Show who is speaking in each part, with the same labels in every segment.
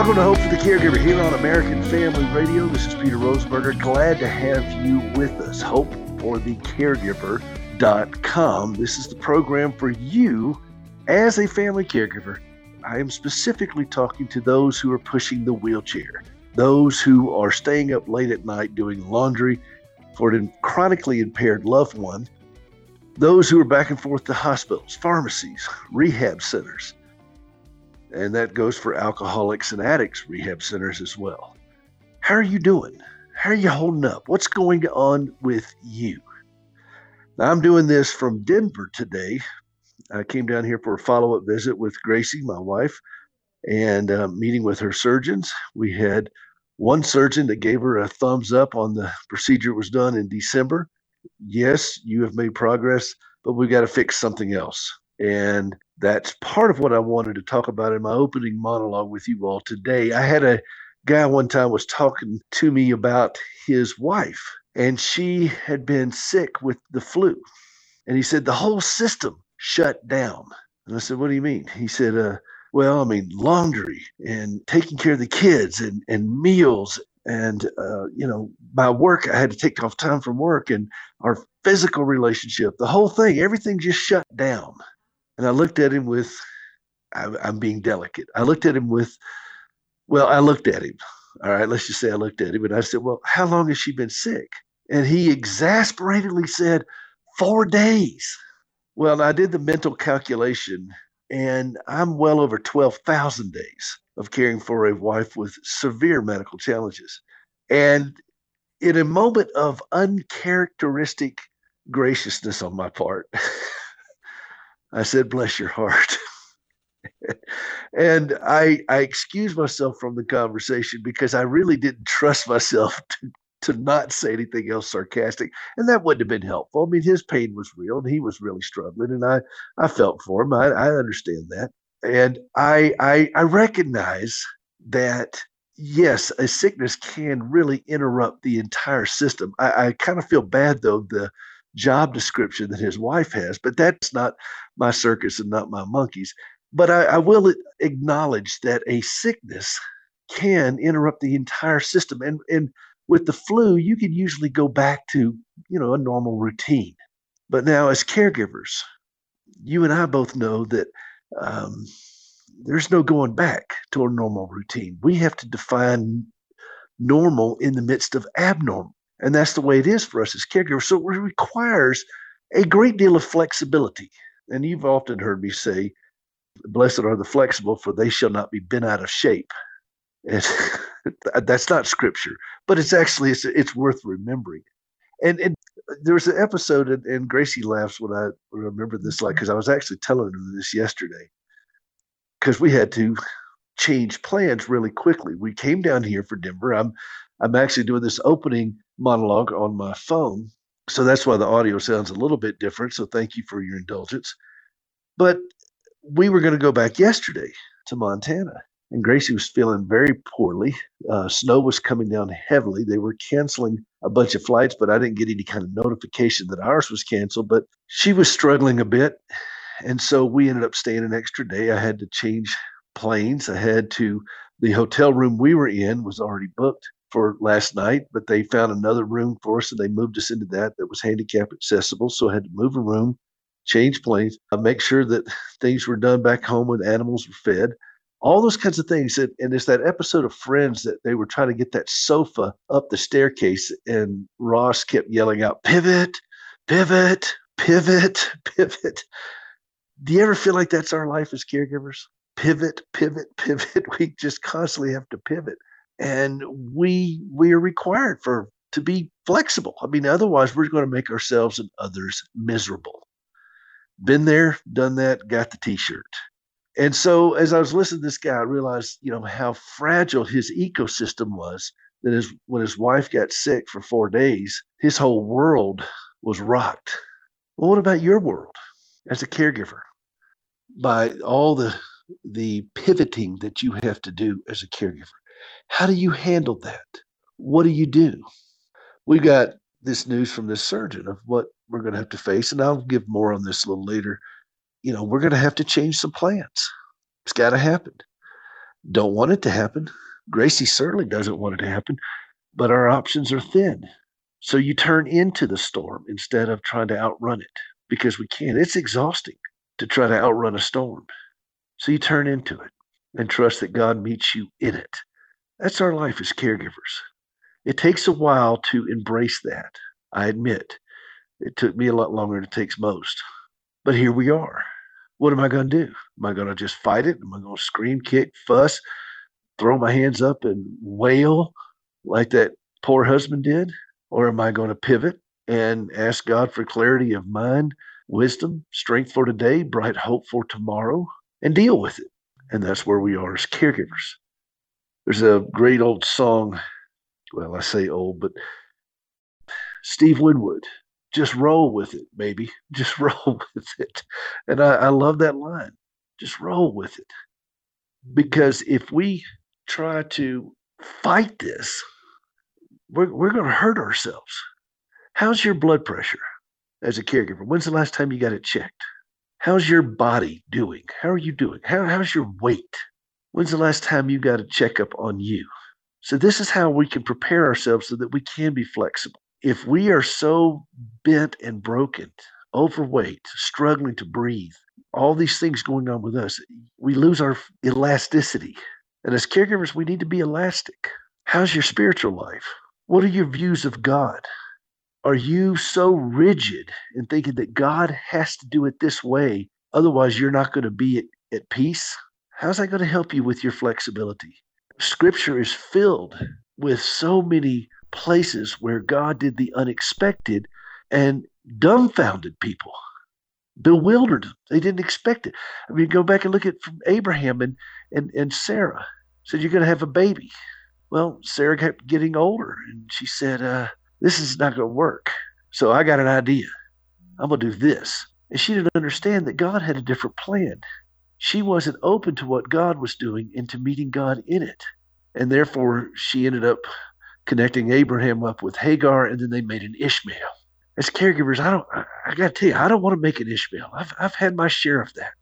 Speaker 1: Welcome to Hope for the Caregiver here on American Family Radio. This is Peter Rosenberger. Glad to have you with us. Hope for the Caregiver.com. This is the program for you as a family caregiver. I am specifically talking to those who are pushing the wheelchair, those who are staying up late at night doing laundry for a chronically impaired loved one, those who are back and forth to hospitals, pharmacies, rehab centers and that goes for alcoholics and addicts rehab centers as well. How are you doing? How are you holding up? What's going on with you? Now, I'm doing this from Denver today. I came down here for a follow up visit with Gracie, my wife, and uh, meeting with her surgeons. We had one surgeon that gave her a thumbs up on the procedure was done in December. Yes, you have made progress, but we've got to fix something else. And that's part of what I wanted to talk about in my opening monologue with you all today. I had a guy one time was talking to me about his wife, and she had been sick with the flu. And he said the whole system shut down. And I said, What do you mean? He said, uh, well, I mean, laundry and taking care of the kids and, and meals. And, uh, you know, my work, I had to take off time from work and our physical relationship, the whole thing, everything just shut down. And I looked at him with, I, I'm being delicate. I looked at him with, well, I looked at him. All right, let's just say I looked at him and I said, Well, how long has she been sick? And he exasperatedly said, Four days. Well, I did the mental calculation and I'm well over 12,000 days of caring for a wife with severe medical challenges. And in a moment of uncharacteristic graciousness on my part, I said, bless your heart. and I I excused myself from the conversation because I really didn't trust myself to to not say anything else sarcastic, and that wouldn't have been helpful. I mean, his pain was real, and he was really struggling, and I I felt for him. I, I understand that, and I I I recognize that yes, a sickness can really interrupt the entire system. I, I kind of feel bad though the job description that his wife has, but that's not my circus and not my monkeys. But I, I will acknowledge that a sickness can interrupt the entire system. And, and with the flu, you can usually go back to, you know, a normal routine. But now as caregivers, you and I both know that um, there's no going back to a normal routine. We have to define normal in the midst of abnormal. And that's the way it is for us as caregivers. So it requires a great deal of flexibility. And you've often heard me say, Blessed are the flexible, for they shall not be bent out of shape. And that's not scripture, but it's actually it's, it's worth remembering. And, and there was an episode, and, and Gracie laughs when I remember this, like because I was actually telling her this yesterday, because we had to change plans really quickly. We came down here for Denver. I'm I'm actually doing this opening monologue on my phone. So that's why the audio sounds a little bit different. So thank you for your indulgence. But we were going to go back yesterday to Montana, and Gracie was feeling very poorly. Uh, snow was coming down heavily. They were canceling a bunch of flights, but I didn't get any kind of notification that ours was canceled. But she was struggling a bit. And so we ended up staying an extra day. I had to change planes. I had to, the hotel room we were in was already booked for last night, but they found another room for us and they moved us into that that was handicap accessible. So I had to move a room, change planes, uh, make sure that things were done back home when animals were fed, all those kinds of things. And, and it's that episode of Friends that they were trying to get that sofa up the staircase, and Ross kept yelling out, pivot, pivot, pivot, pivot. Do you ever feel like that's our life as caregivers? Pivot, pivot, pivot. We just constantly have to pivot and we we are required for to be flexible. I mean, otherwise we're going to make ourselves and others miserable. Been there, done that, got the t-shirt. And so as I was listening to this guy, I realized, you know, how fragile his ecosystem was. That is when his wife got sick for four days, his whole world was rocked. Well, what about your world as a caregiver? By all the the pivoting that you have to do as a caregiver. How do you handle that? What do you do? We got this news from this surgeon of what we're going to have to face, and I'll give more on this a little later. You know, we're going to have to change some plans. It's got to happen. Don't want it to happen. Gracie certainly doesn't want it to happen, but our options are thin. So you turn into the storm instead of trying to outrun it because we can't. It's exhausting to try to outrun a storm. So you turn into it and trust that God meets you in it. That's our life as caregivers. It takes a while to embrace that. I admit it took me a lot longer than it takes most. But here we are. What am I going to do? Am I going to just fight it? Am I going to scream, kick, fuss, throw my hands up and wail like that poor husband did? Or am I going to pivot and ask God for clarity of mind, wisdom, strength for today, bright hope for tomorrow, and deal with it? And that's where we are as caregivers. There's a great old song. Well, I say old, but Steve Winwood, just roll with it, baby. Just roll with it. And I, I love that line. Just roll with it. Because if we try to fight this, we're, we're going to hurt ourselves. How's your blood pressure as a caregiver? When's the last time you got it checked? How's your body doing? How are you doing? How, how's your weight? When's the last time you got a checkup on you? So, this is how we can prepare ourselves so that we can be flexible. If we are so bent and broken, overweight, struggling to breathe, all these things going on with us, we lose our elasticity. And as caregivers, we need to be elastic. How's your spiritual life? What are your views of God? Are you so rigid in thinking that God has to do it this way? Otherwise, you're not going to be at, at peace? How's that going to help you with your flexibility? Scripture is filled with so many places where God did the unexpected and dumbfounded people, bewildered. They didn't expect it. I mean, go back and look at from Abraham and, and, and Sarah said, You're going to have a baby. Well, Sarah kept getting older and she said, uh, This is not going to work. So I got an idea. I'm going to do this. And she didn't understand that God had a different plan. She wasn't open to what God was doing and to meeting God in it. And therefore, she ended up connecting Abraham up with Hagar, and then they made an Ishmael. As caregivers, I don't, I, I got to tell you, I don't want to make an Ishmael. I've, I've had my share of that.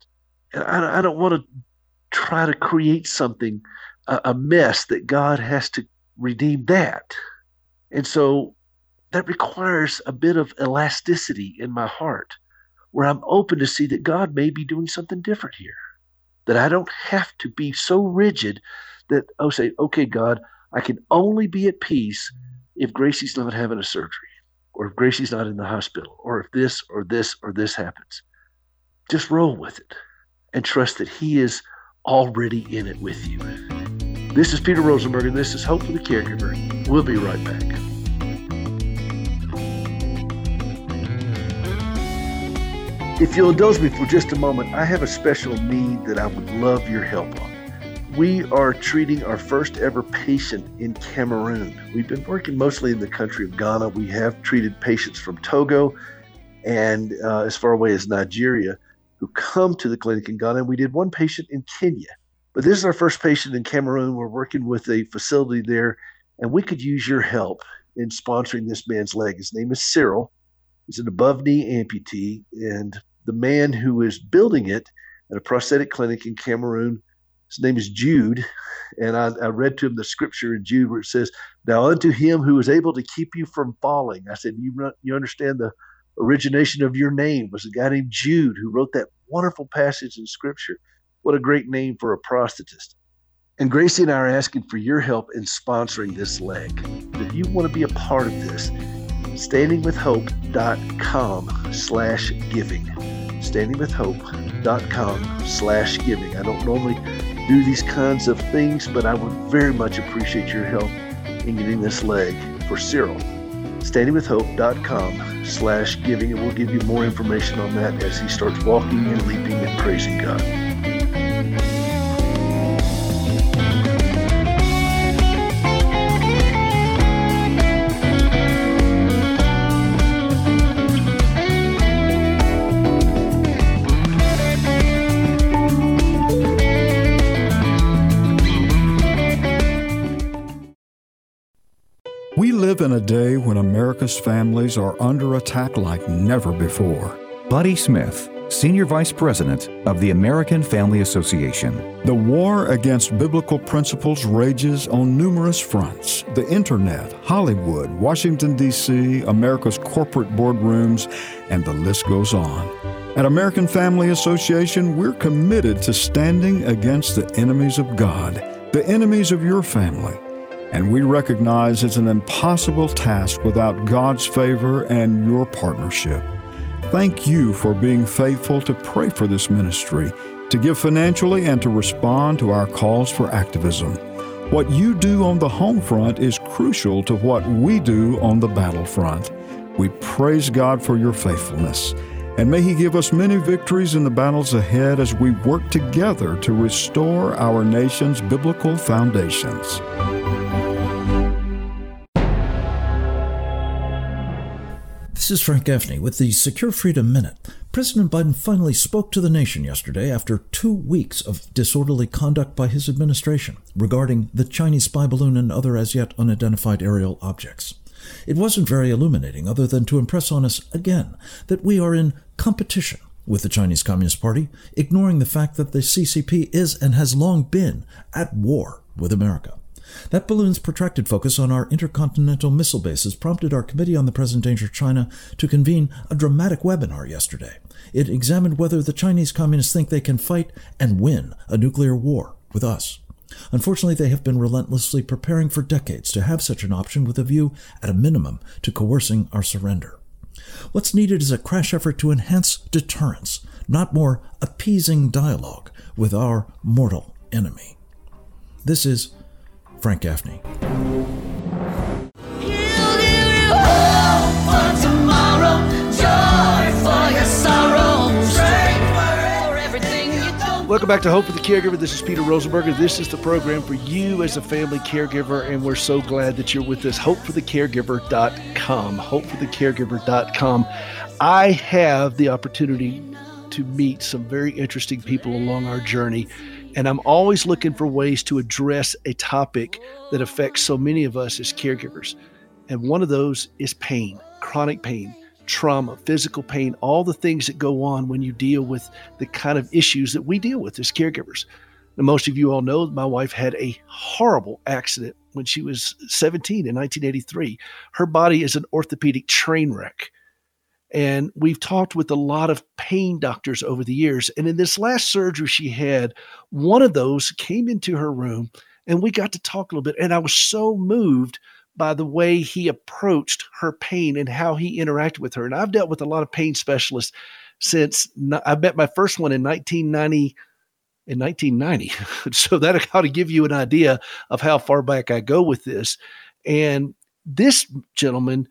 Speaker 1: And I, I don't want to try to create something a, a mess that God has to redeem that. And so that requires a bit of elasticity in my heart where I'm open to see that God may be doing something different here. That I don't have to be so rigid that, oh, say, okay, God, I can only be at peace if Gracie's not having a surgery, or if Gracie's not in the hospital, or if this or this or this happens. Just roll with it and trust that He is already in it with you. This is Peter Rosenberger, and this is Hope for the Caregiver. We'll be right back. If you'll indulge me for just a moment, I have a special need that I would love your help on. We are treating our first ever patient in Cameroon. We've been working mostly in the country of Ghana. We have treated patients from Togo and uh, as far away as Nigeria who come to the clinic in Ghana. And we did one patient in Kenya. But this is our first patient in Cameroon. We're working with a facility there, and we could use your help in sponsoring this man's leg. His name is Cyril. He's an above knee amputee, and the man who is building it at a prosthetic clinic in Cameroon, his name is Jude. And I, I read to him the scripture in Jude where it says, Now unto him who is able to keep you from falling. I said, You, you understand the origination of your name was a guy named Jude who wrote that wonderful passage in Scripture. What a great name for a prosthetist. And Gracie and I are asking for your help in sponsoring this leg. If you want to be a part of this, standingwithhope.com slash giving. Standingwithhope.com slash giving. I don't normally do these kinds of things, but I would very much appreciate your help in getting this leg for Cyril standingwithhope.com slash giving, and we'll give you more information on that as he starts walking and leaping and praising God.
Speaker 2: Live in a day when America's families are under attack like never before.
Speaker 3: Buddy Smith Senior Vice President of the American Family Association.
Speaker 2: The war against biblical principles rages on numerous fronts the internet, Hollywood, Washington, D.C., America's corporate boardrooms, and the list goes on. At American Family Association, we're committed to standing against the enemies of God, the enemies of your family. And we recognize it's an impossible task without God's favor and your partnership. Thank you for being faithful to pray for this ministry, to give financially, and to respond to our calls for activism. What you do on the home front is crucial to what we do on the battlefront. We praise God for your faithfulness. And may He give us many victories in the battles ahead as we work together to restore our nation's biblical foundations.
Speaker 4: This is Frank Gaffney with the Secure Freedom Minute. President Biden finally spoke to the nation yesterday after two weeks of disorderly conduct by his administration regarding the Chinese spy balloon and other as yet unidentified aerial objects. It wasn't very illuminating, other than to impress on us again that we are in competition with the Chinese Communist Party, ignoring the fact that the CCP is and has long been at war with America. That balloon's protracted focus on our intercontinental missile bases prompted our Committee on the Present Danger of China to convene a dramatic webinar yesterday. It examined whether the Chinese communists think they can fight and win a nuclear war with us. Unfortunately, they have been relentlessly preparing for decades to have such an option with a view, at a minimum, to coercing our surrender. What's needed is a crash effort to enhance deterrence, not more appeasing dialogue with our mortal enemy. This is Frank Gaffney.
Speaker 1: Welcome back to Hope for the Caregiver. This is Peter Rosenberger. This is the program for you as a family caregiver, and we're so glad that you're with us. HopeForTheCaregiver.com. HopeForTheCaregiver.com. I have the opportunity to meet some very interesting people along our journey, and I'm always looking for ways to address a topic that affects so many of us as caregivers. And one of those is pain, chronic pain trauma, physical pain, all the things that go on when you deal with the kind of issues that we deal with as caregivers. And most of you all know my wife had a horrible accident when she was 17 in 1983. Her body is an orthopedic train wreck. And we've talked with a lot of pain doctors over the years. And in this last surgery she had, one of those came into her room and we got to talk a little bit. And I was so moved by the way he approached her pain and how he interacted with her. And I've dealt with a lot of pain specialists since I met my first one in 1990. In 1990. so that ought to give you an idea of how far back I go with this. And this gentleman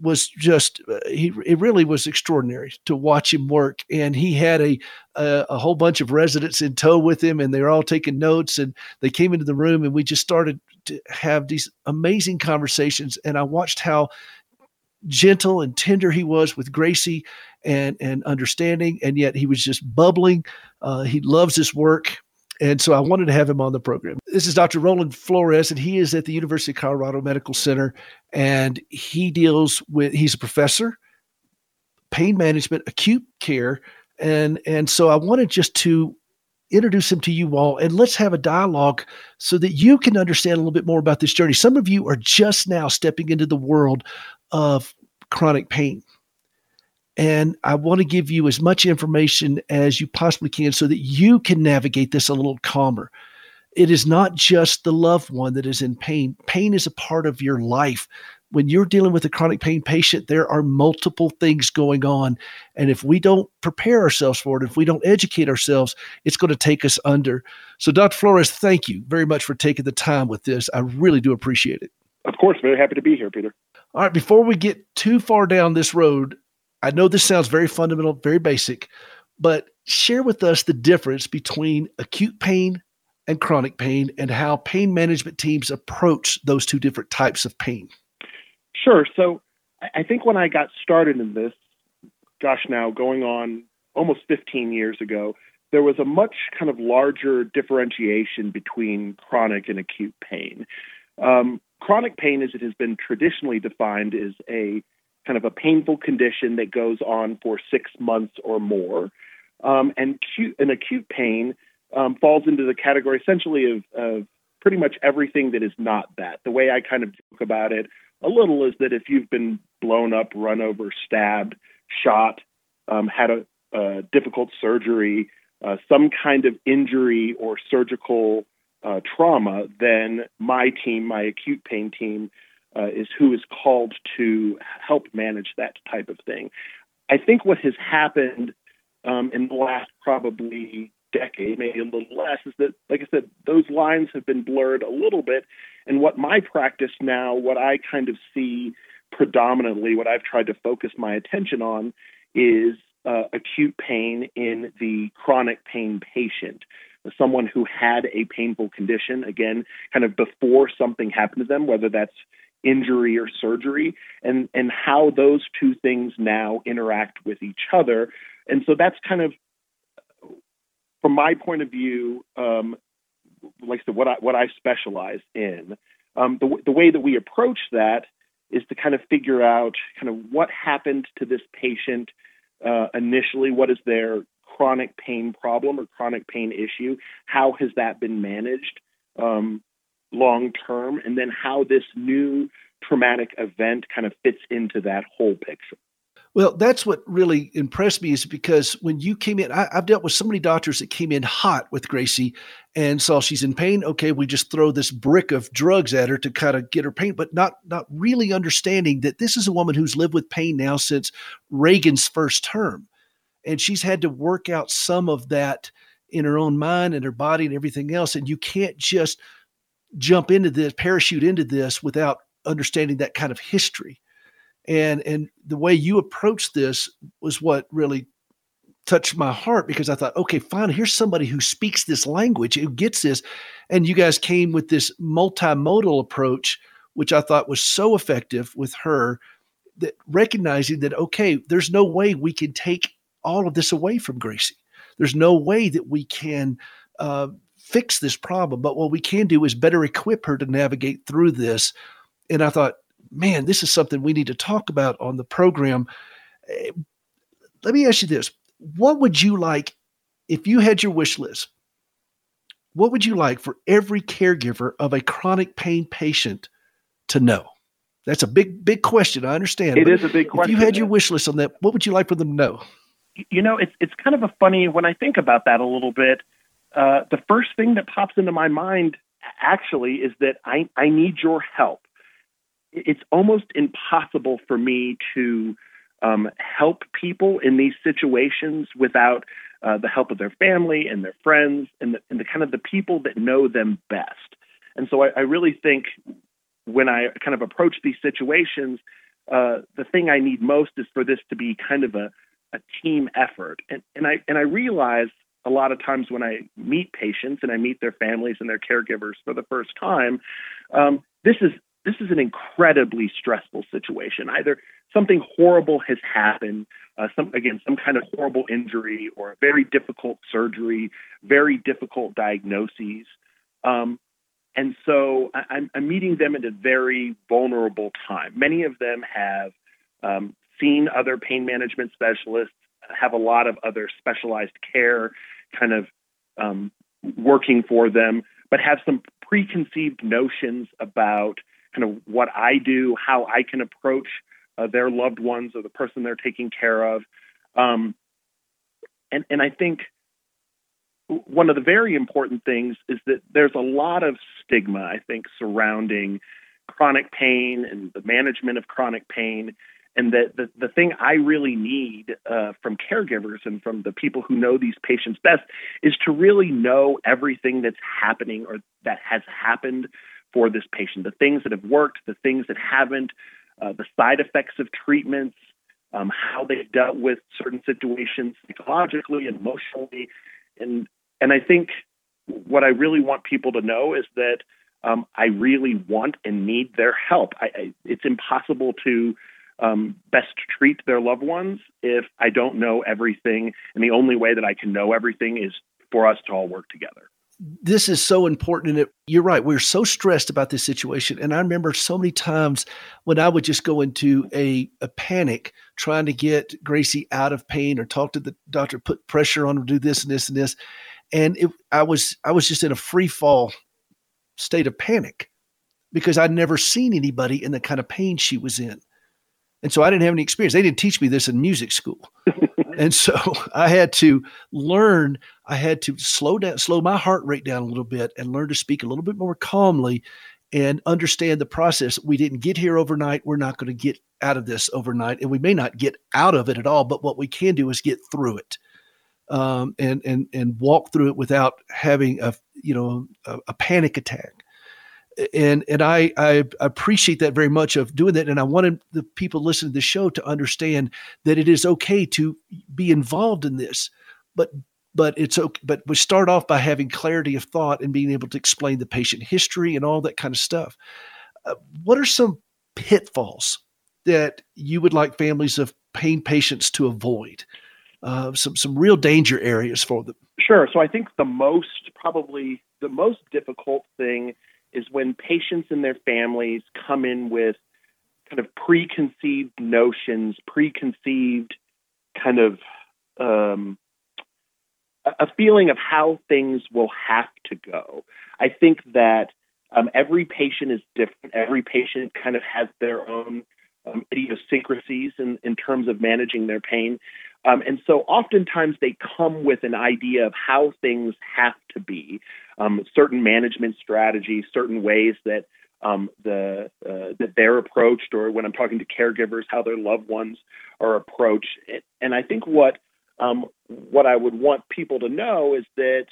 Speaker 1: was just uh, he it really was extraordinary to watch him work. And he had a, a, a whole bunch of residents in tow with him and they were all taking notes and they came into the room and we just started to have these amazing conversations. And I watched how gentle and tender he was with Gracie and and understanding and yet he was just bubbling. Uh, he loves his work and so I wanted to have him on the program. This is Dr. Ramon Flores, and he is at the University of Colorado Medical Center. And he deals with, he's a professor, pain management, acute care. And, and so I wanted just to introduce him to you all and let's have a dialogue so that you can understand a little bit more about this journey. Some of you are just now stepping into the world of chronic pain. And I want to give you as much information as you possibly can so that you can navigate this a little calmer. It is not just the loved one that is in pain, pain is a part of your life. When you're dealing with a chronic pain patient, there are multiple things going on. And if we don't prepare ourselves for it, if we don't educate ourselves, it's going to take us under. So, Dr. Flores, thank you very much for taking the time with this. I really do appreciate it.
Speaker 5: Of course, very happy to be here, Peter.
Speaker 1: All right, before we get too far down this road, I know this sounds very fundamental, very basic, but share with us the difference between acute pain and chronic pain and how pain management teams approach those two different types of pain.
Speaker 5: Sure. So I think when I got started in this, gosh, now going on almost 15 years ago, there was a much kind of larger differentiation between chronic and acute pain. Um, chronic pain, as it has been traditionally defined, is a kind of a painful condition that goes on for six months or more. Um, and acute, an acute pain um, falls into the category essentially of, of pretty much everything that is not that. The way I kind of joke about it a little is that if you've been blown up, run over, stabbed, shot, um, had a, a, difficult surgery, uh, some kind of injury or surgical uh, trauma, then my team, my acute pain team, uh, is who is called to help manage that type of thing. I think what has happened um, in the last probably decade, maybe a little less, is that, like I said, those lines have been blurred a little bit. And what my practice now, what I kind of see predominantly, what I've tried to focus my attention on is uh, acute pain in the chronic pain patient. Someone who had a painful condition, again, kind of before something happened to them, whether that's injury or surgery, and, and how those two things now interact with each other. And so that's kind of from my point of view, um, like I said, what I what I specialize in, um, the the way that we approach that is to kind of figure out kind of what happened to this patient uh, initially. What is their chronic pain problem or chronic pain issue? How has that been managed um, long term? And then how this new traumatic event kind of fits into that whole picture.
Speaker 1: Well, that's what really impressed me is because when you came in, I, have dealt with so many doctors that came in hot with Gracie and saw she's in pain. Okay, we just throw this brick of drugs at her to kind of get her pain, but not not really understanding that this is a woman who's lived with pain now since Reagan's first term, and she's had to work out some of that in her own mind and her body and everything else. And you can't just jump into this, parachute into this without understanding that kind of history and and the way you approached this was what really touched my heart because I thought, okay, fine, here's somebody who speaks this language, who gets this. And you guys came with this multimodal approach, which I thought was so effective with her that recognizing that, okay, there's no way we can take all of this away from Gracie. There's no way that we can uh, fix this problem. But what we can do is better equip her to navigate through this. And I thought, man, this is something we need to talk about on the program. Eh, let me ask you this. What would you like if you had your wish list? What would you like for every caregiver of a chronic pain patient to know? That's a big, big question. I understand.
Speaker 5: It is a big question.
Speaker 1: If you had your wish list on that, what would you like for them to know?
Speaker 5: You know, it's it's kind of a funny when I think about that a little bit. Uh, the first thing that pops into my mind actually is that I, I need your help it's almost impossible for me to um, help people in these situations without uh, the help of their family and their friends and the, and the kind of the people that know them best. And so I, I really think when I kind of approach these situations, uh, the thing I need most is for this to be kind of a, a team effort. And, and I and I realize a lot of times when I meet patients and I meet their families and their caregivers for the first time, um, this is this is an incredibly stressful situation. Either something horrible has happened, uh, some again some kind of horrible injury or a very difficult surgery, very difficult diagnoses, um, and so I, am I'm meeting them at a very vulnerable time. Many of them have um, seen other pain management specialists, have a lot of other specialized care, kind of um, working for them, but have some preconceived notions about kind of what I do, how I can approach uh, their loved ones or the person they're taking care of. Um, and, and I think one of the very important things is that there's a lot of stigma, I think, surrounding chronic pain and the management of chronic pain. And that the, the thing I really need uh, from caregivers and from the people who know these patients best is to really know everything that's happening or that has happened for this patient, the things that have worked, the things that haven't, uh, the side effects of treatments, um, how they've dealt with certain situations psychologically emotionally. And, and I think what I really want people to know is that um, I really want and need their help. I, I, it's impossible to um, best treat their loved ones if I don't know everything. And the only way that I can know everything is for us to all work together.
Speaker 1: this is so important. And you're right. We're so stressed about this situation. And I remember so many times when I would just go into a, a panic trying to get Gracie out of pain or talk to the doctor, put pressure on her, do this and this and this. And it, I was I was just in a free fall state of panic because I'd never seen anybody in the kind of pain she was in. And so I didn't have any experience. They didn't teach me this in music school. and so I had to learn, I had to slow down, slow my heart rate down a little bit and learn to speak a little bit more calmly and understand the process. We didn't get here overnight. We're not going to get out of this overnight. And we may not get out of it at all, but what we can do is get through it. Um, and and and walk through it without having a you know a, a panic attack and and I, I appreciate that very much of doing that. And I wanted the people listening to the show to understand that it is okay to be involved in this, but but it's okay. But we start off by having clarity of thought and being able to explain the patient history and all that kind of stuff. Uh, what are some pitfalls that you would like families of pain patients to avoid? Uh, some some real danger areas for them.
Speaker 5: Sure. So I think the most probably the most difficult thing is when patients and their families come in with kind of preconceived notions, preconceived kind of um, a feeling of how things will have to go. I think that um, every patient is different. Every patient kind of has their own um, idiosyncrasies in, in terms of managing their pain. Um, and so oftentimes they come with an idea of how things have to be, um, certain management strategies, certain ways that um, the uh, that they're approached, or when I'm talking to caregivers, how their loved ones are approached. And I think what um, what I would want people to know is that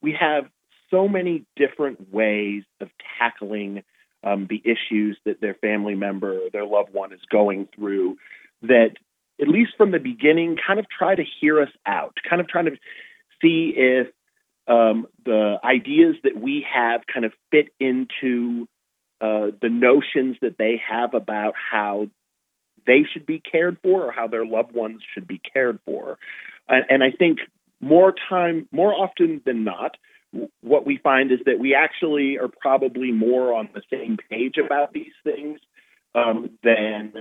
Speaker 5: we have so many different ways of tackling um, the issues that their family member or their loved one is going through that at least from the beginning, kind of try to hear us out, kind of trying to see if um, the ideas that we have kind of fit into uh, the notions that they have about how they should be cared for or how their loved ones should be cared for. And, and I think more time, more often than not, what we find is that we actually are probably more on the same page about these things um, than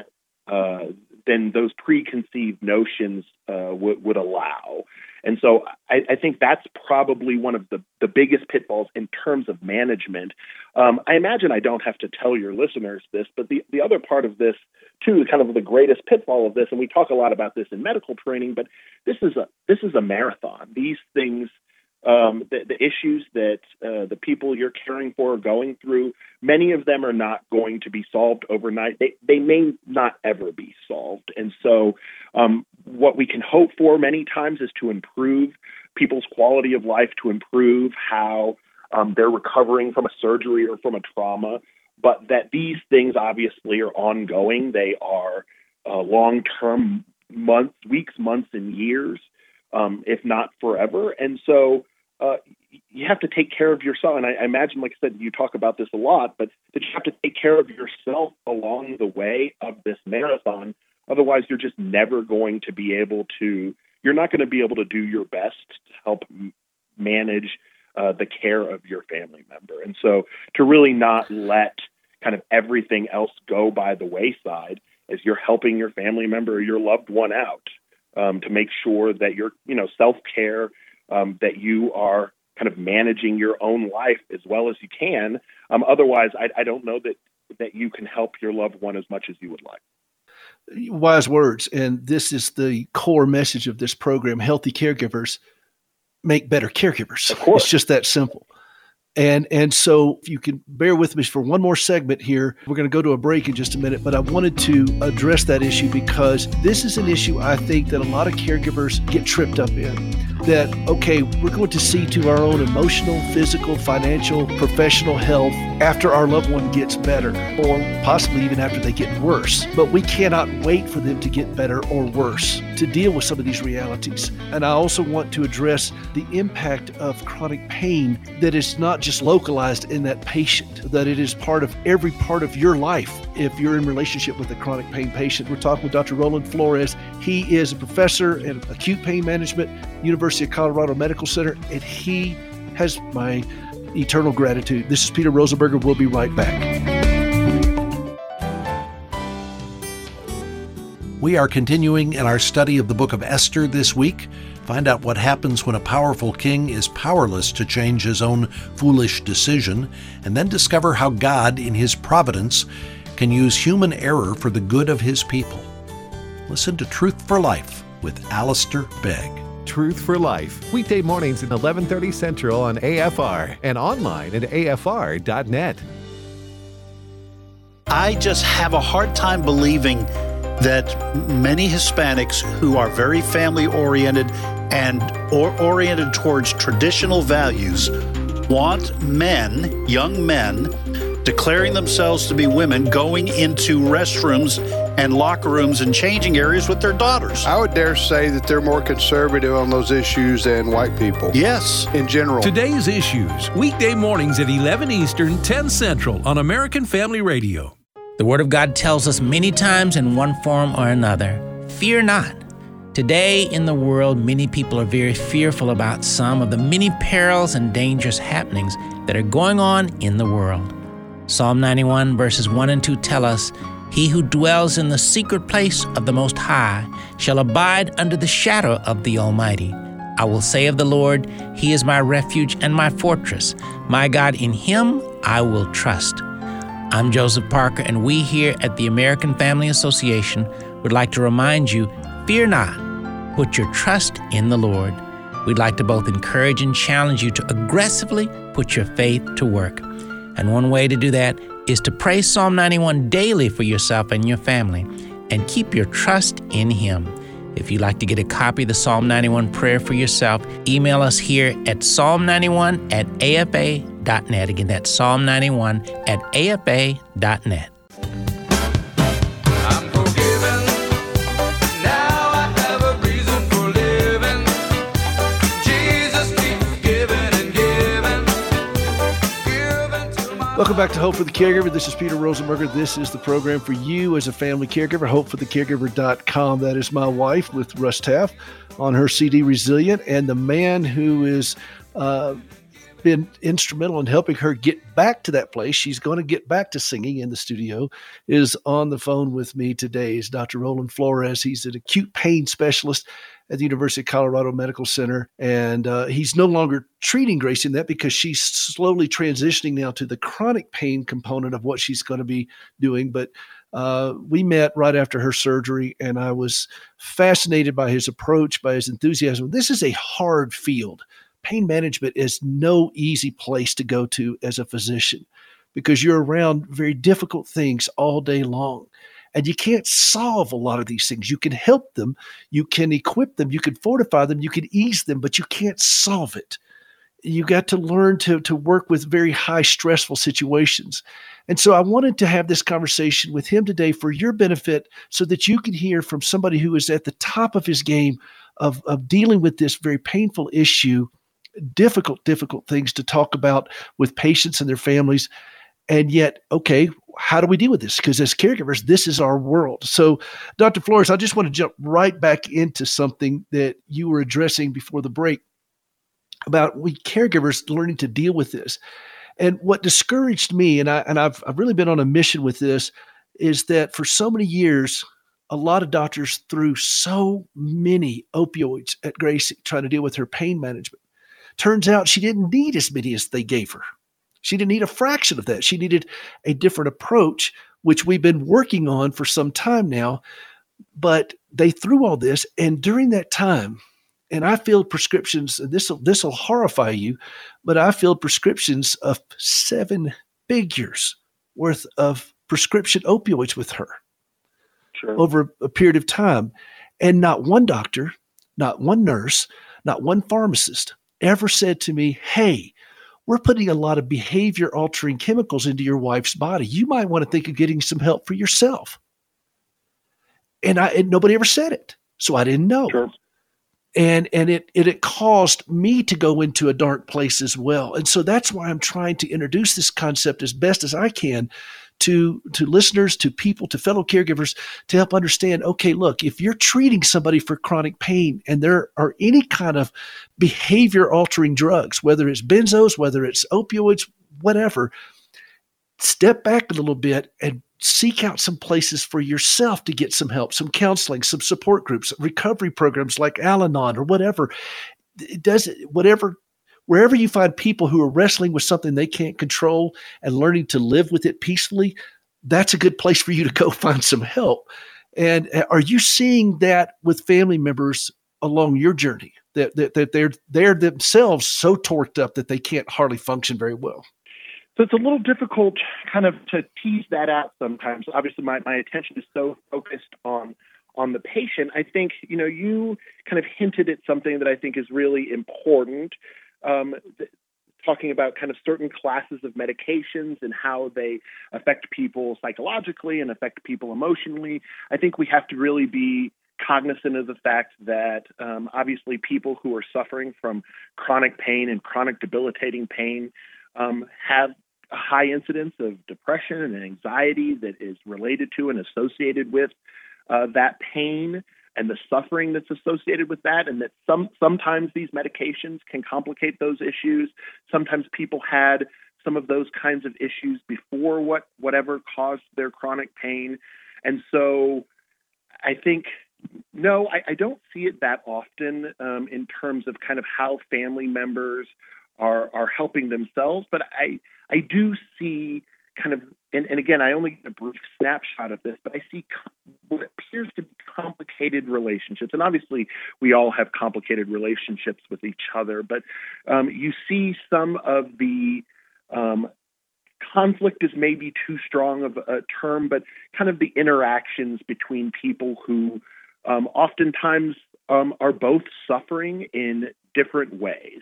Speaker 5: uh, than those preconceived notions uh, would, would allow. And so I, I, think that's probably one of the, the biggest pitfalls in terms of management. Um, I imagine I don't have to tell your listeners this, but the, the other part of this, too, kind of the greatest pitfall of this, and we talk a lot about this in medical training, but this is a this is a marathon. These things um, the, the, issues that uh, the people you're caring for are going through, many of them are not going to be solved overnight. They, they may not ever be solved. And so, um, what we can hope for many times is to improve people's quality of life, to improve how um, they're recovering from a surgery or from a trauma. But that these things obviously are ongoing, they are uh, long term months, weeks, months, and years. Um, if not forever. And so uh, you have to take care of yourself. And I, I, imagine, like I said, you talk about this a lot, but that you have to take care of yourself along the way of this marathon. Otherwise, you're just never going to be able to, you're not going to be able to do your best to help manage uh, the care of your family member. And so to really not let kind of everything else go by the wayside as you're helping your family member or your loved one out um, to make sure that your, you know, self care um, that you are kind of managing your own life as well as you can. Um, otherwise, I, I don't know that that you can help your loved one as much as you would like.
Speaker 1: Wise words, and this is the core message of this program: healthy caregivers make better caregivers. of course. It's just that simple. And and so if you can bear with me for one more segment here, we're going to go to a break in just a minute, but I wanted to address that issue because this is an issue I think that a lot of caregivers get tripped up in. That okay, we're going to see to our own emotional, physical, financial, professional health after our loved one gets better or possibly even after they get worse. But we cannot wait for them to get better or worse to deal with some of these realities. And I also want to address the impact of chronic pain that is not just localized in that patient, that it is part of every part of your life if you're in relationship with a chronic pain patient. We're talking with Dr. Ramon Flores. He is a professor in acute pain management, University of Colorado Medical Center, and he has my eternal gratitude. This is Peter Rosenberger. We'll be right back. We are continuing in our study of the book of Esther this week. Find out what happens when a powerful king is powerless to change his own foolish decision, and then discover how God, in his providence, can use human error for the good of his people. Listen to Truth for Life with Alistair Begg.
Speaker 6: Truth for Life, weekday mornings at 11:30 Central on AFR and online at afr.net.
Speaker 7: I just have a hard time believing that many Hispanics who are very family oriented and or oriented towards traditional values want men, young men, declaring themselves to be women going into restrooms and locker rooms and changing areas with their daughters.
Speaker 8: I would dare say that they're more conservative on those issues than white people.
Speaker 7: Yes.
Speaker 8: In general.
Speaker 9: Today's Issues, weekday mornings at 11 Eastern, 10 Central on American Family Radio.
Speaker 10: The Word of God tells us many times in one form or another fear not. Today in the world, many people are very fearful about some of the many perils and dangerous happenings that are going on in the world. Psalm 91, verses 1 and 2 tell us, He who dwells in the secret place of the Most High shall abide under the shadow of the Almighty. I will say of the Lord, He is my refuge and my fortress. My God, in Him I will trust. I'm Joseph Parker, and we here at the American Family Association would like to remind you fear not, put your trust in the Lord. We'd like to both encourage and challenge you to aggressively put your faith to work. And one way to do that is to pray Psalm 91 daily for yourself and your family and keep your trust in Him. If you'd like to get a copy of the Psalm 91 prayer for yourself, email us here at psalm91 at afa.net. Again, that's Psalm 91 at afa.net.
Speaker 1: Welcome back to Hope for the Caregiver. This is Peter Rosenberger. This is the program for you as a family caregiver, hopeforthecaregiver.com. That is my wife with Russ Taff on her CD Resilient, and the man who is uh, been instrumental in helping her get back to that place. She's going to get back to singing in the studio. Is on the phone with me today is Dr. Ramon Flores. He's an acute pain specialist at the University of Colorado Medical Center. And uh, he's no longer treating Gracie in that because she's slowly transitioning now to the chronic pain component of what she's going to be doing. But uh, we met right after her surgery, and I was fascinated by his approach, by his enthusiasm. This is a hard field. Pain management is no easy place to go to as a physician because you're around very difficult things all day long. And you can't solve a lot of these things. You can help them, you can equip them, you can fortify them, you can ease them, but you can't solve it. You got to learn to, to work with very high stressful situations. And so I wanted to have this conversation with him today for your benefit so that you can hear from somebody who is at the top of his game of, of dealing with this very painful issue, difficult, difficult things to talk about with patients and their families. And yet, okay, how do we deal with this? Because as caregivers, this is our world. So, Dr. Flores, I just want to jump right back into something that you were addressing before the break about we caregivers learning to deal with this. And what discouraged me, and I and I've I've really been on a mission with this, is that for so many years, a lot of doctors threw so many opioids at Gracie trying to deal with her pain management. Turns out she didn't need as many as they gave her. She didn't need a fraction of that. She needed a different approach, which we've been working on for some time now. But they threw all this, and during that time, and I filled prescriptions. This will this will horrify you, but I filled prescriptions of seven figures worth of prescription opioids with her
Speaker 5: sure.
Speaker 1: over a period of time, and not one doctor, not one nurse, not one pharmacist ever said to me, "Hey, we're putting a lot of behavior altering chemicals into your wife's body. You might want to think of getting some help for yourself. And I and nobody ever said it. So I didn't know.
Speaker 5: Sure.
Speaker 1: And and it, it it caused me to go into a dark place as well. And so that's why I'm trying to introduce this concept as best as I can to to listeners, to people, to fellow caregivers to help understand. Okay, look, if you're treating somebody for chronic pain and there are any kind of behavior altering drugs, whether it's benzos, whether it's opioids, whatever, step back a little bit and seek out some places for yourself to get some help, some counseling, some support groups, recovery programs like Al Anon or whatever. It does whatever wherever you find people who are wrestling with something they can't control and learning to live with it peacefully, that's a good place for you to go find some help. And uh, are you seeing that with family members along your journey that, that, that they're they're themselves so torqued up that they can't hardly function very well?
Speaker 5: So it's a little difficult kind of to tease that out sometimes. Obviously, my, my attention is so focused on on the patient. I think, you know, you kind of hinted at something that I think is really important. Um, th- talking about kind of certain classes of medications and how they affect people psychologically and affect people emotionally. I think we have to really be cognizant of the fact that um, obviously people who are suffering from chronic pain and chronic debilitating pain um, have a high incidence of depression and anxiety that is related to and associated with uh, that pain and the suffering that's associated with that and that some sometimes these medications can complicate those issues sometimes people had some of those kinds of issues before what whatever caused their chronic pain and so i think no i, I don't see it that often um, in terms of kind of how family members are are helping themselves. But I I do see kind of and, and again I only get a brief snapshot of this, but I see what appears to be complicated relationships, and obviously we all have complicated relationships with each other. But um, you see some of the um, conflict is maybe too strong of a term, but kind of the interactions between people who um, oftentimes um, are both suffering in different ways.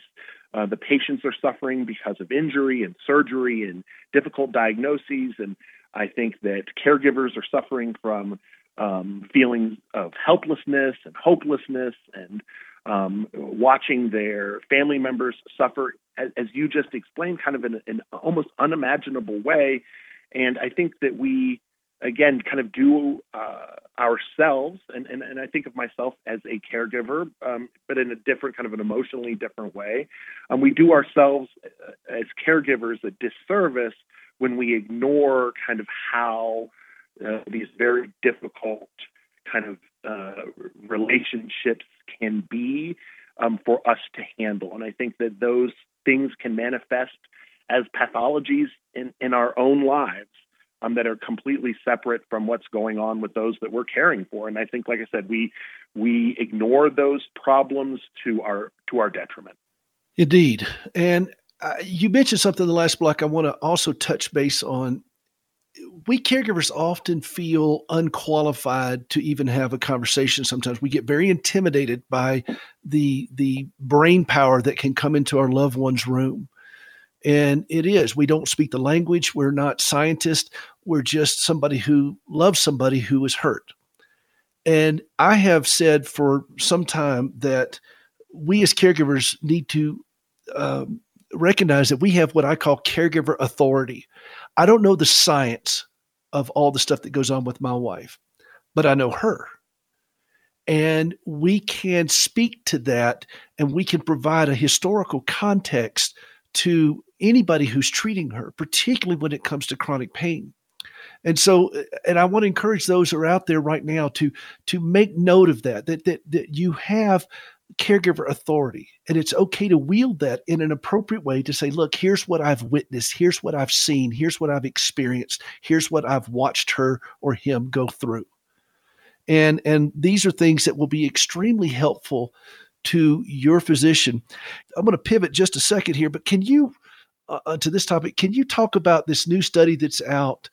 Speaker 5: Uh, the patients are suffering because of injury and surgery and difficult diagnoses. And I think that caregivers are suffering from um, feelings of helplessness and hopelessness and um, watching their family members suffer, as, as you just explained, kind of in an almost unimaginable way. And I think that we again kind of do uh, ourselves and, and, and i think of myself as a caregiver um, but in a different kind of an emotionally different way. Um, we do ourselves uh, as caregivers a disservice when we ignore kind of how uh, these very difficult kind of uh, relationships can be um, for us to handle. And i think that those things can manifest as pathologies in, in our own lives um, that are completely separate from what's going on with those that we're caring for. And I think, like I said, we we ignore those problems to our to our detriment.
Speaker 1: Indeed, and uh, you mentioned something in the last block. I want to also touch base on. We caregivers often feel unqualified to even have a conversation. Sometimes we get very intimidated by the the brain power that can come into our loved one's room. And it is. We don't speak the language. We're not scientists. We're just somebody who loves somebody who is hurt. And I have said for some time that we as caregivers need to um, recognize that we have what I call caregiver authority. I don't know the science of all the stuff that goes on with my wife, but I know her. And we can speak to that and we can provide a historical context to anybody who's treating her, particularly when it comes to chronic pain. And so, and I want to encourage those who are out there right now to to make note of that, that that, that you have caregiver authority and it's okay to wield that in an appropriate way to say look here's what i've witnessed here's what i've seen here's what i've experienced here's what i've watched her or him go through and and these are things that will be extremely helpful to your physician i'm going to pivot just a second here but can you uh, uh, to this topic. Can you talk about this new study that's out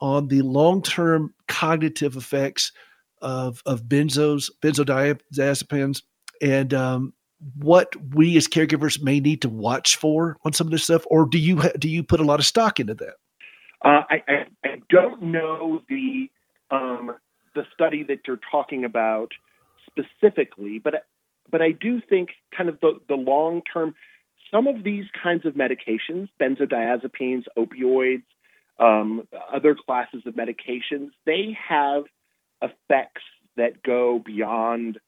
Speaker 1: on the long-term cognitive effects of of benzos, benzodiazepines, and um, what we as caregivers may need to watch for on some of this stuff, or do you do you put a lot of stock into that?
Speaker 5: Uh, I, I, I don't know the um, the study that you're talking about specifically, but but I do think kind of the, the long term some of these kinds of medications, benzodiazepines, opioids, um, other classes of medications, they have effects that go beyond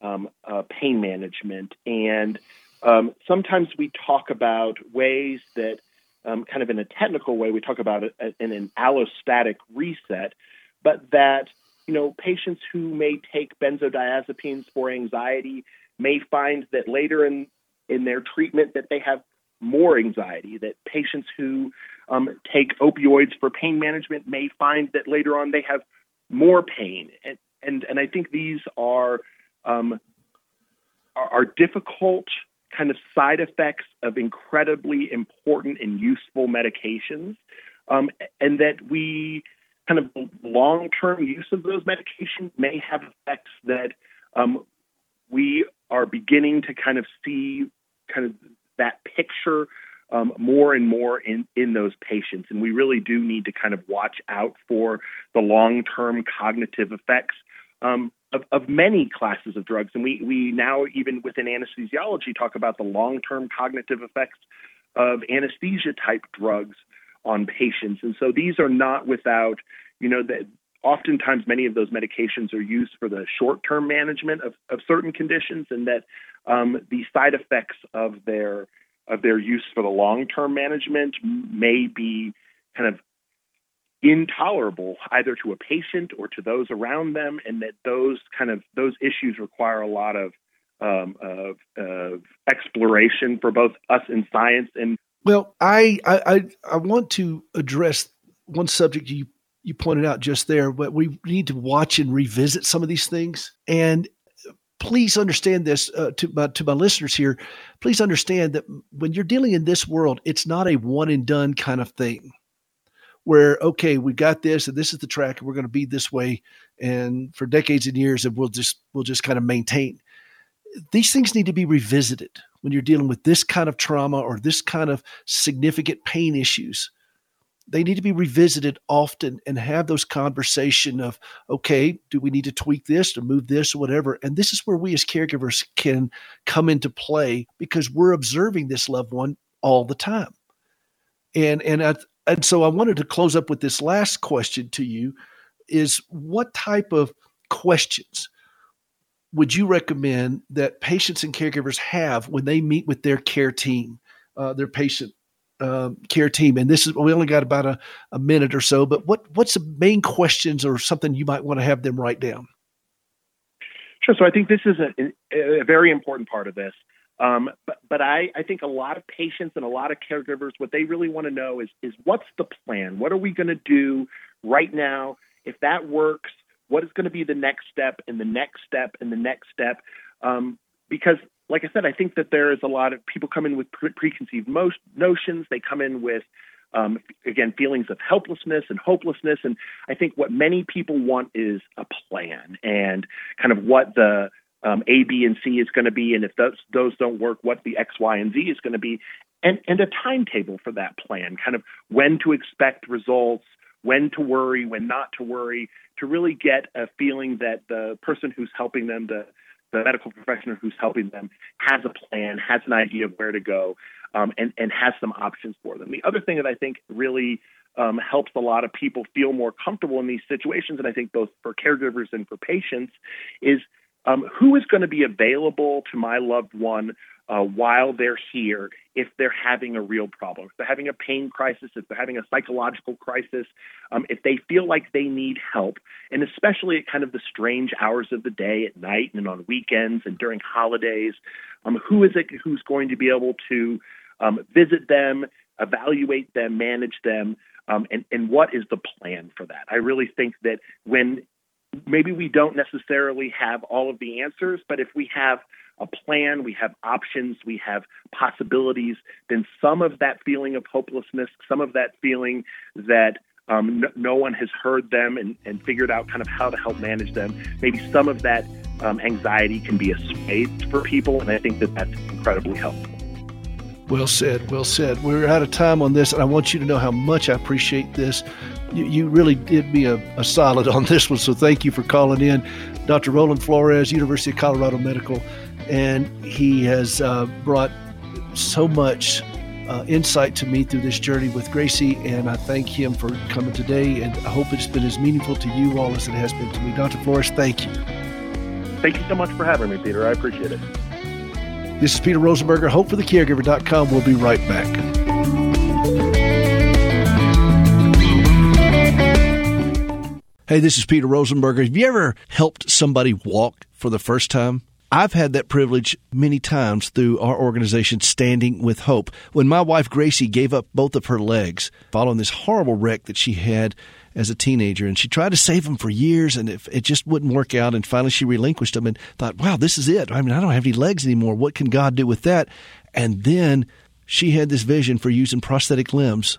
Speaker 5: um, uh, pain management. And um, sometimes we talk about ways that, um, kind of in a technical way, we talk about it in an allostatic reset, but that you know patients who may take benzodiazepines for anxiety may find that later in in their treatment that they have more anxiety. That patients who um, take opioids for pain management may find that later on they have more pain, and and, and I think these are, um, are are difficult kind of side effects of incredibly important and useful medications, um, and that we kind of long term use of those medications may have effects that um, we are beginning to kind of see kind of that picture um, more and more in, in those patients. And we really do need to kind of watch out for the long term cognitive effects um, of, of, many classes of drugs. And we, we now, even within anesthesiology, talk about the long term cognitive effects of anesthesia type drugs on patients. And so these are not without, you know, that oftentimes many of those medications are used for the short term management of, of certain conditions and that um, the side effects of their of their use for the long term management may be kind of intolerable either to a patient or to those around them and that those kind of those issues require a lot of um, of, of exploration for both us in science and
Speaker 1: well I, I i want to address one subject you you pointed out just there but we need to watch and revisit some of these things. And please understand this uh, to my to my listeners here. Please understand that when you're dealing in this world, it's not a one and done kind of thing. Where okay, we got this, and this is the track, and we're going to be this way, and for decades and years, and we'll just we'll just kind of maintain. These things need to be revisited when you're dealing with this kind of trauma or this kind of significant pain issues they need to be revisited often and have those conversation of okay do we need to tweak this or move this or whatever? And this is where we as caregivers can come into play because we're observing this loved one all the time. And and I, and so i wanted to close up with this last question to you is what type of questions would you recommend that patients and caregivers have when they meet with their care team uh, their patient uh, care team, and this is we only got about a, a minute or so. But what what's the main questions or something you might want to have them write down?
Speaker 5: Sure. So I think this is a, a very important part of this. Um, but but I, I think a lot of patients and a lot of caregivers, what they really want to know is is what's the plan? What are we going to do right now? If that works, what is going to be the next step and the next step and the next step? Um, because like I said, I think that there is a lot of people come in with pre- preconceived mo- notions. They come in with, um, again, feelings of helplessness and hopelessness. And I think what many people want is a plan and kind of what the um, A, B, and C is going to be, and if those those don't work, what the X, Y, and Z is going to be, and and a timetable for that plan, kind of when to expect results, when to worry, when not to worry, to really get a feeling that the person who's helping them, the the medical professional who's helping them has a plan, has an idea of where to go, um, and, and has some options for them. The other thing that I think really um, helps a lot of people feel more comfortable in these situations, and I think both for caregivers and for patients, is um, who is going to be available to my loved one uh, while they're here if they're having a real problem, if they're having a pain crisis, if they're having a psychological crisis, um, if they feel like they need help, and especially at kind of the strange hours of the day at night and on weekends and during holidays, um, who is it who's going to be able to um, visit them, evaluate them, manage them, um, and, and what is the plan for that? I really think that when maybe we don't necessarily have all of the answers, but if we have a plan, we have options, we have possibilities, then some of that feeling of hopelessness, some of that feeling that um, no, no, one has heard them and, and, figured out kind of how to help manage them, maybe some of that um, anxiety can be assuaged for people, and I think that that's incredibly helpful.
Speaker 1: Well said. Well said. We're out of time on this, and I want you to know how much I appreciate this. You, you really did me a, a solid on this one, so thank you for calling in. Dr. Ramon Flores, University of Colorado Medical and he has uh, brought so much uh, insight to me through this journey with Gracie, and I thank him for coming today. And I hope it's been as meaningful to you all as it has been to me. Dr. Flores, thank you.
Speaker 5: Thank you so much for having me, Peter. I appreciate it.
Speaker 1: This is Peter Rosenberger, hopeforthecaregiver.com. We'll be right back. Hey, this is Peter Rosenberger. Have you ever helped somebody walk for the first time? I've had that privilege many times through our organization, Standing with Hope. When my wife Gracie gave up both of her legs following this horrible wreck that she had as a teenager, and she tried to save them for years, and it, it just wouldn't work out. And finally, she relinquished them and thought, "Wow, this is it. I mean, I don't have any legs anymore. What can God do with that?" And then she had this vision for using prosthetic limbs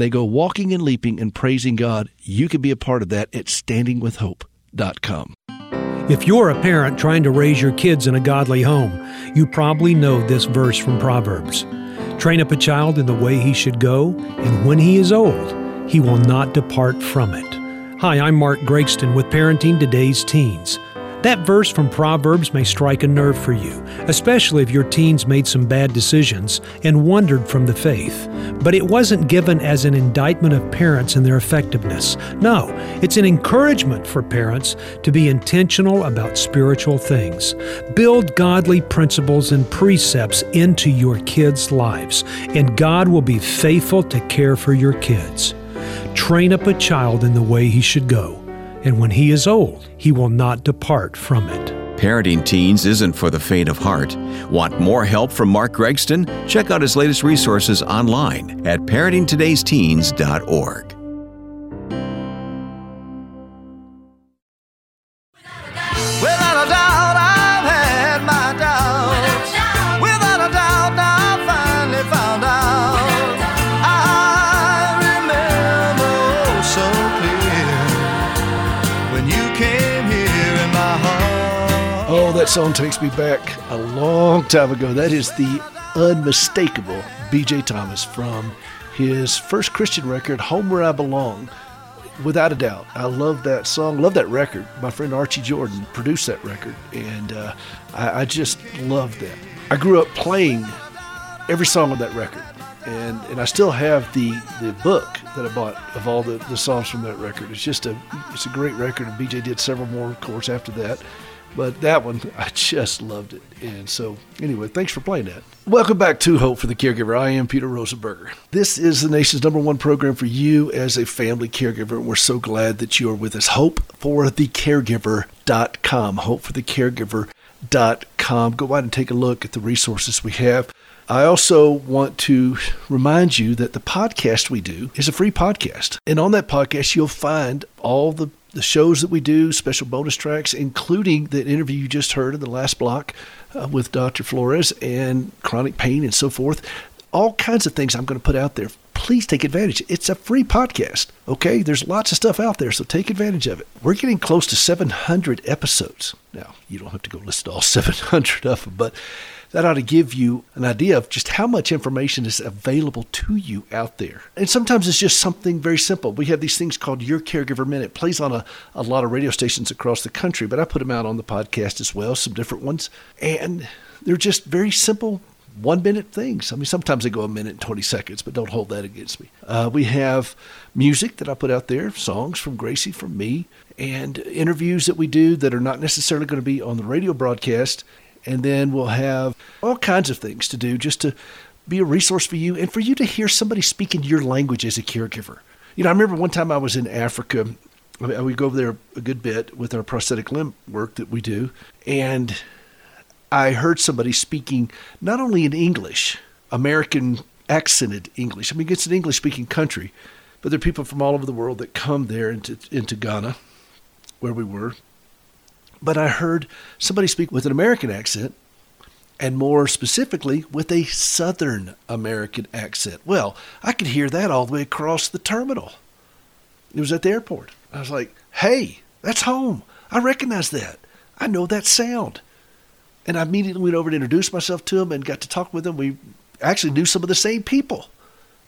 Speaker 1: they go walking and leaping and praising God. You can be a part of that at standingwithhope.com.
Speaker 11: If you're a parent trying to raise your kids in a godly home, you probably know this verse from Proverbs Train up a child in the way he should go, and when he is old, he will not depart from it. Hi, I'm Mark Gregston with Parenting Today's Teens. That verse from Proverbs may strike a nerve for you, especially if your teens made some bad decisions and wandered from the faith. But it wasn't given as an indictment of parents and their effectiveness. No, it's an encouragement for parents to be intentional about spiritual things. Build godly principles and precepts into your kids' lives, and God will be faithful to care for your kids. Train up a child in the way he should go and when he is old, he will not depart from it.
Speaker 12: Parenting teens isn't for the faint of heart. Want more help from Mark Gregston? Check out his latest resources online at parentingtodaysteens.org.
Speaker 1: song takes me back a long time ago. That is the unmistakable BJ Thomas from his first Christian record, Home Where I Belong. Without a doubt, I love that song, love that record. My friend Archie Jordan produced that record, and uh, I, I just love that. I grew up playing every song on that record, and and I still have the the book that I bought of all the, the songs from that record. It's just a it's a great record, and BJ did several more, of course, after that. But that one, I just loved it. And so, anyway, thanks for playing that. Welcome back to Hope for the Caregiver. I am Peter Rosenberger. This is the nation's number one program for you as a family caregiver. We're so glad that you are with us. hope for the caregiver.com hope for HopeForTheCaregiver.com. HopeForTheCaregiver.com. Go out and take a look at the resources we have. I also want to remind you that the podcast we do is a free podcast. And on that podcast, you'll find all the the shows that we do, special bonus tracks, including the interview you just heard in the last block uh, with Dr. Flores and chronic pain and so forth. All kinds of things I'm going to put out there. Please take advantage. It's a free podcast, okay? There's lots of stuff out there, so take advantage of it. We're getting close to 700 episodes. Now, you don't have to go listen to all 700 of them, but that ought to give you an idea of just how much information is available to you out there. And sometimes it's just something very simple. We have these things called Your Caregiver Minute. It plays on a, a lot of radio stations across the country, but I put them out on the podcast as well, some different ones. And they're just very simple one minute things. I mean, sometimes they go a minute and 20 seconds, but don't hold that against me. Uh, we have music that I put out there, songs from Gracie, from me, and interviews that we do that are not necessarily going to be on the radio broadcast and then we'll have all kinds of things to do just to be a resource for you and for you to hear somebody speaking your language as a caregiver. You know, I remember one time I was in Africa. i We go over there a good bit with our prosthetic limb work that we do, and I heard somebody speaking not only in English, American accented English. I mean, it's an English speaking country, but there are people from all over the world that come there into, into Ghana, where we were, but I heard somebody speak with an American accent, and more specifically with a Southern American accent. Well, I could hear that all the way across the terminal. It was at the airport. I was like, hey, that's home. I recognize that. I know that sound. And I immediately went over and introduced myself to him and got to talk with him. We actually knew some of the same people.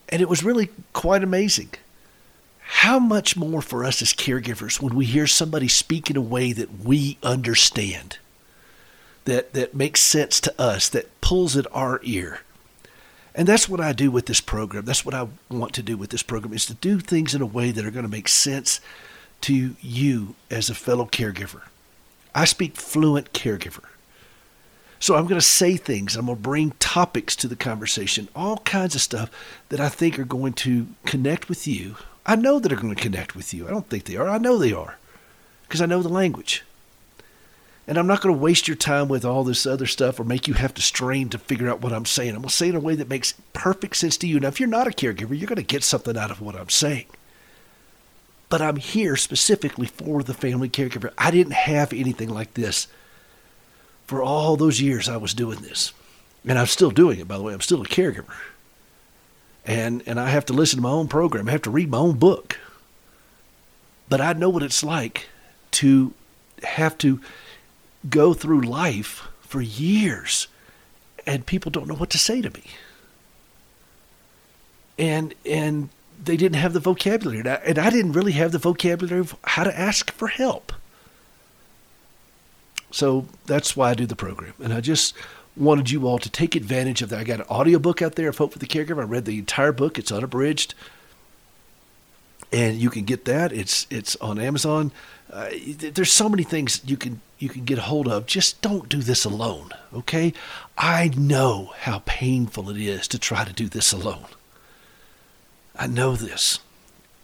Speaker 1: And it was really quite amazing. How much more for us as caregivers when we hear somebody speak in a way that we understand, that, that makes sense to us, that pulls at our ear. And that's what I do with this program. That's what I want to do with this program is to do things in a way that are going to make sense to you as a fellow caregiver. I speak fluent caregiver. So I'm going to say things. I'm going to bring topics to the conversation, all kinds of stuff that I think are going to connect with you. I know that are going to connect with you. I don't think they are. I know they are because I know the language. And I'm not going to waste your time with all this other stuff or make you have to strain to figure out what I'm saying. I'm going to say it in a way that makes perfect sense to you. Now, if you're not a caregiver, you're going to get something out of what I'm saying. But I'm here specifically for the family caregiver. I didn't have anything like this for all those years I was doing this. And I'm still doing it, by the way. I'm still a caregiver. And, and I have to listen to my own program. I have to read my own book. But I know what it's like to have to go through life for years and people don't know what to say to me. And and they didn't have the vocabulary. And I, and I didn't really have the vocabulary of how to ask for help. So that's why I do the program. And I just wanted you all to take advantage of that. I got an audiobook out there of Hope for the Caregiver. I read the entire book. It's unabridged. And you can get that. It's it's on Amazon. Uh, there's so many things you can you can get a hold of. Just don't do this alone, okay? I know how painful it is to try to do this alone. I know this.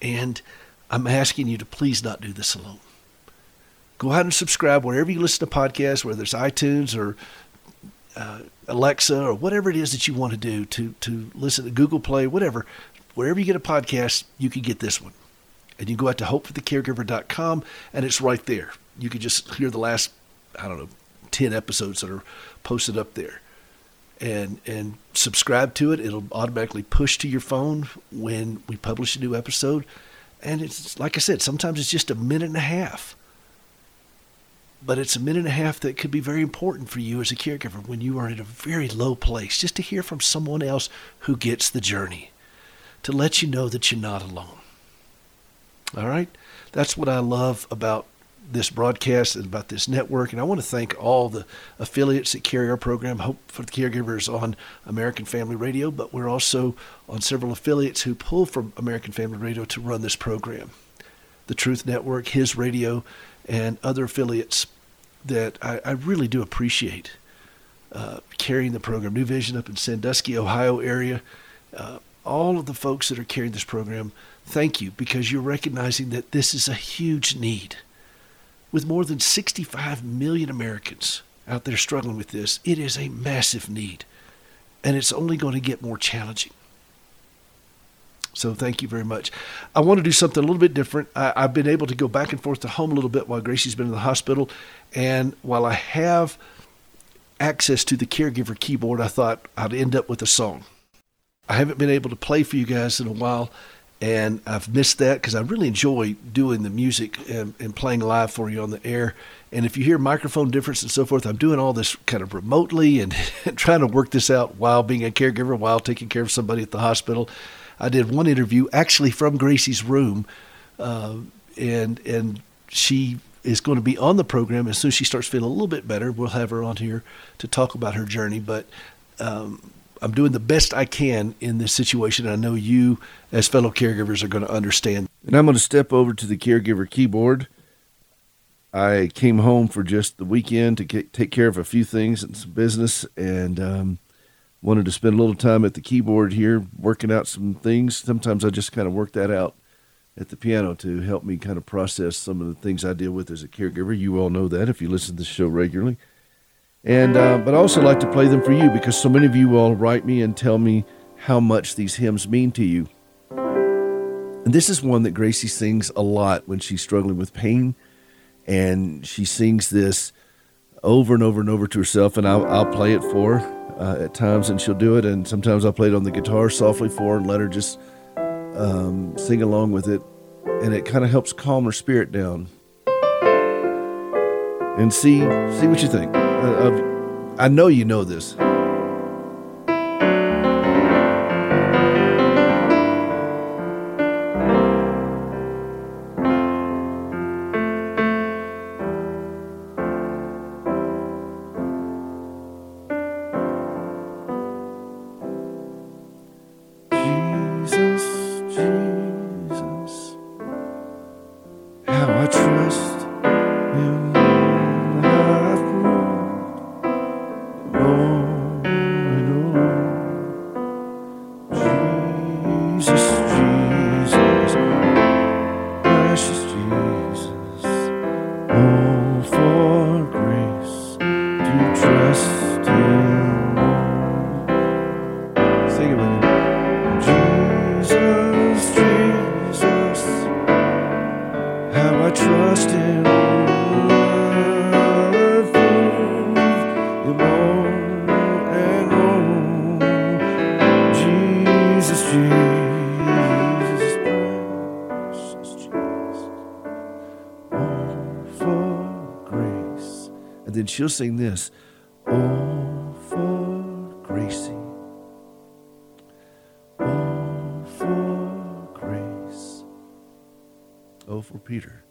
Speaker 1: And I'm asking you to please not do this alone go out and subscribe wherever you listen to podcasts, whether it's iTunes or uh, Alexa or whatever it is that you want to do to to listen to Google Play, whatever. Wherever you get a podcast, you can get this one. And you go out to hopeforthecaregiver.com and it's right there. You can just hear the last, I don't know, 10 episodes that are posted up there. And and subscribe to it. It'll automatically push to your phone when we publish a new episode. And it's like I said, sometimes it's just a minute and a half but it's a minute and a half that could be very important for you as a caregiver when you are in a very low place, just to hear from someone else who gets the journey, to let you know that you're not alone. All right? That's what I love about this broadcast and about this network. And I want to thank all the affiliates that carry our program, Hope for the Caregivers on American Family Radio, but we're also on several affiliates who pull from American Family Radio to run this program. The Truth Network, His Radio, and other affiliates that I, I really do appreciate uh, carrying the program. New Vision up in Sandusky, Ohio area. Uh, all of the folks that are carrying this program, thank you because you're recognizing that this is a huge need. With more than 65 million Americans out there struggling with this, it is a massive need. And it's only going to get more challenging. So thank you very much. I want to do something a little bit different. I, have been able to go back and forth to home a little bit while Gracie's been in the hospital. And while I have access to the caregiver keyboard, I thought I'd end up with a song. I haven't been able to play for you guys in a while, and I've missed that because I really enjoy doing the music and, and, playing live for you on the air. And if you hear microphone difference and so forth, I'm doing all this kind of remotely and trying to work this out while being a caregiver, while taking care of somebody at the hospital. I did one interview actually from Gracie's room, uh, and and she is going to be on the program as soon as she starts feeling a little bit better. We'll have her on here to talk about her journey, but. Um, I'm doing the best I can in this situation. I know you, as fellow caregivers, are going to understand. And I'm going to step over to the caregiver keyboard. I came home for just the weekend to get, take care of a few things and some business, and um, wanted to spend a little time at the keyboard here working out some things. Sometimes I just kind of work that out at the piano to help me kind of process some of the things I deal with as a caregiver. You all know that if you listen to the show regularly. And uh, but I also like to play them for you because so many of you all write me and tell me how much these hymns mean to you. And this is one that Gracie sings a lot when she's struggling with pain, and she sings this over and over and over to herself, and I'll, I'll play it for her uh, at times, and she'll do it. And sometimes I'll play it on the guitar softly for her and let her just um, sing along with it, and it kind of helps calm her spirit down. And see see what you think. Uh, I know you know this. She'll sing this Oh, for Gracie. Oh, for grace. Oh, for Peter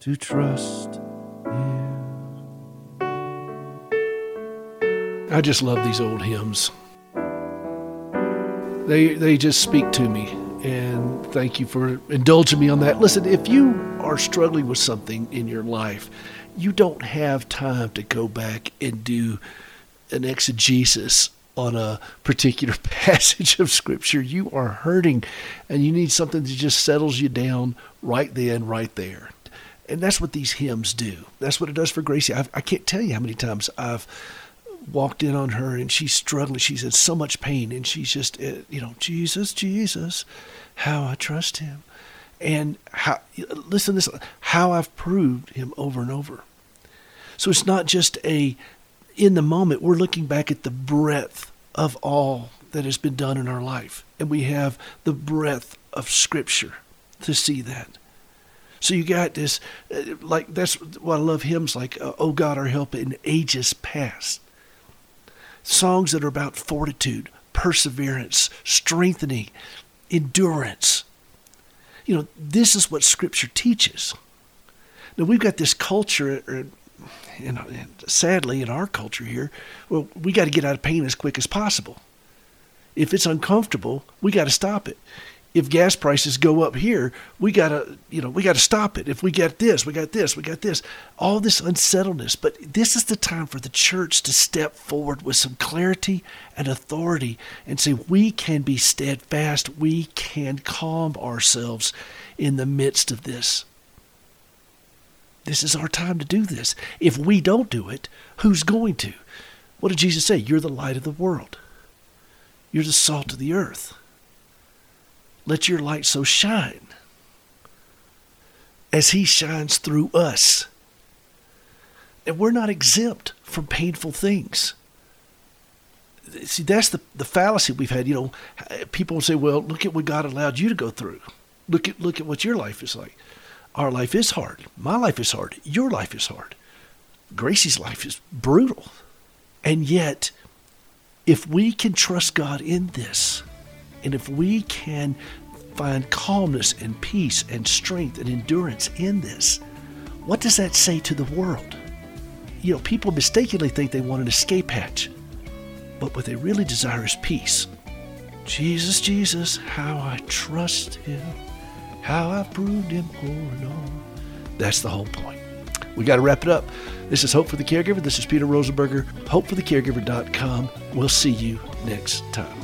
Speaker 1: to trust you. I just love these old hymns. They, they just speak to me and thank you for indulging me on that. Listen, if you are struggling with something in your life, you don't have time to go back and do an exegesis on a particular passage of scripture. You are hurting and you need something that just settles you down right then, right there. And that's what these hymns do. That's what it does for Gracie. I've, I can not tell you how many times I've walked in on her and she's struggling. She's in so much pain and she's just, eh, you know, Jesus, Jesus, how I trust him and how listen this how I've proved him over and over. So it's not just a in the moment we're looking back at the breadth of all that has been done in our life and we have the breadth of scripture to see that. So you got this uh, like that's what I love hymns like uh, oh God our help in ages past. Songs that are about fortitude, perseverance, strengthening, endurance you know, this is what Scripture teaches. Now, we've got this culture, uh, you know, sadly, in our culture here, well, we got to get out of pain as quick as possible. If it's uncomfortable, we got to stop it if gas prices go up here, we gotta, you know, we gotta stop it. If we get this, we got this, we got this, all this unsettledness. But this is the time for the church to step forward with some clarity and authority and say we can be steadfast, we can calm ourselves in the midst of this. This is our time to do this. If we don't do it, who's going to? What did Jesus say? You're the light of the world. You're the salt of the earth. Let your light so shine as He shines through us. And we're not exempt from painful things. See, that's the, the fallacy we've had. You know, people say, well, look at what God allowed you to go through. Look at, look at what your life is like. Our life is hard. My life is hard. Your life is hard. Gracie's life is brutal. And yet, if we can trust God in this, and if we can find calmness and peace and strength and endurance in this, what does that say to the world? You know, people mistakenly think they want an escape hatch, but what they really desire is peace. Jesus, Jesus, how I trust Him, how I proved Him oh, over and over. That's the whole point. We got to wrap it up. This is Hope for the Caregiver. This is Peter Rosenberger, hopeforthecaregiver.com. We'll see you next time.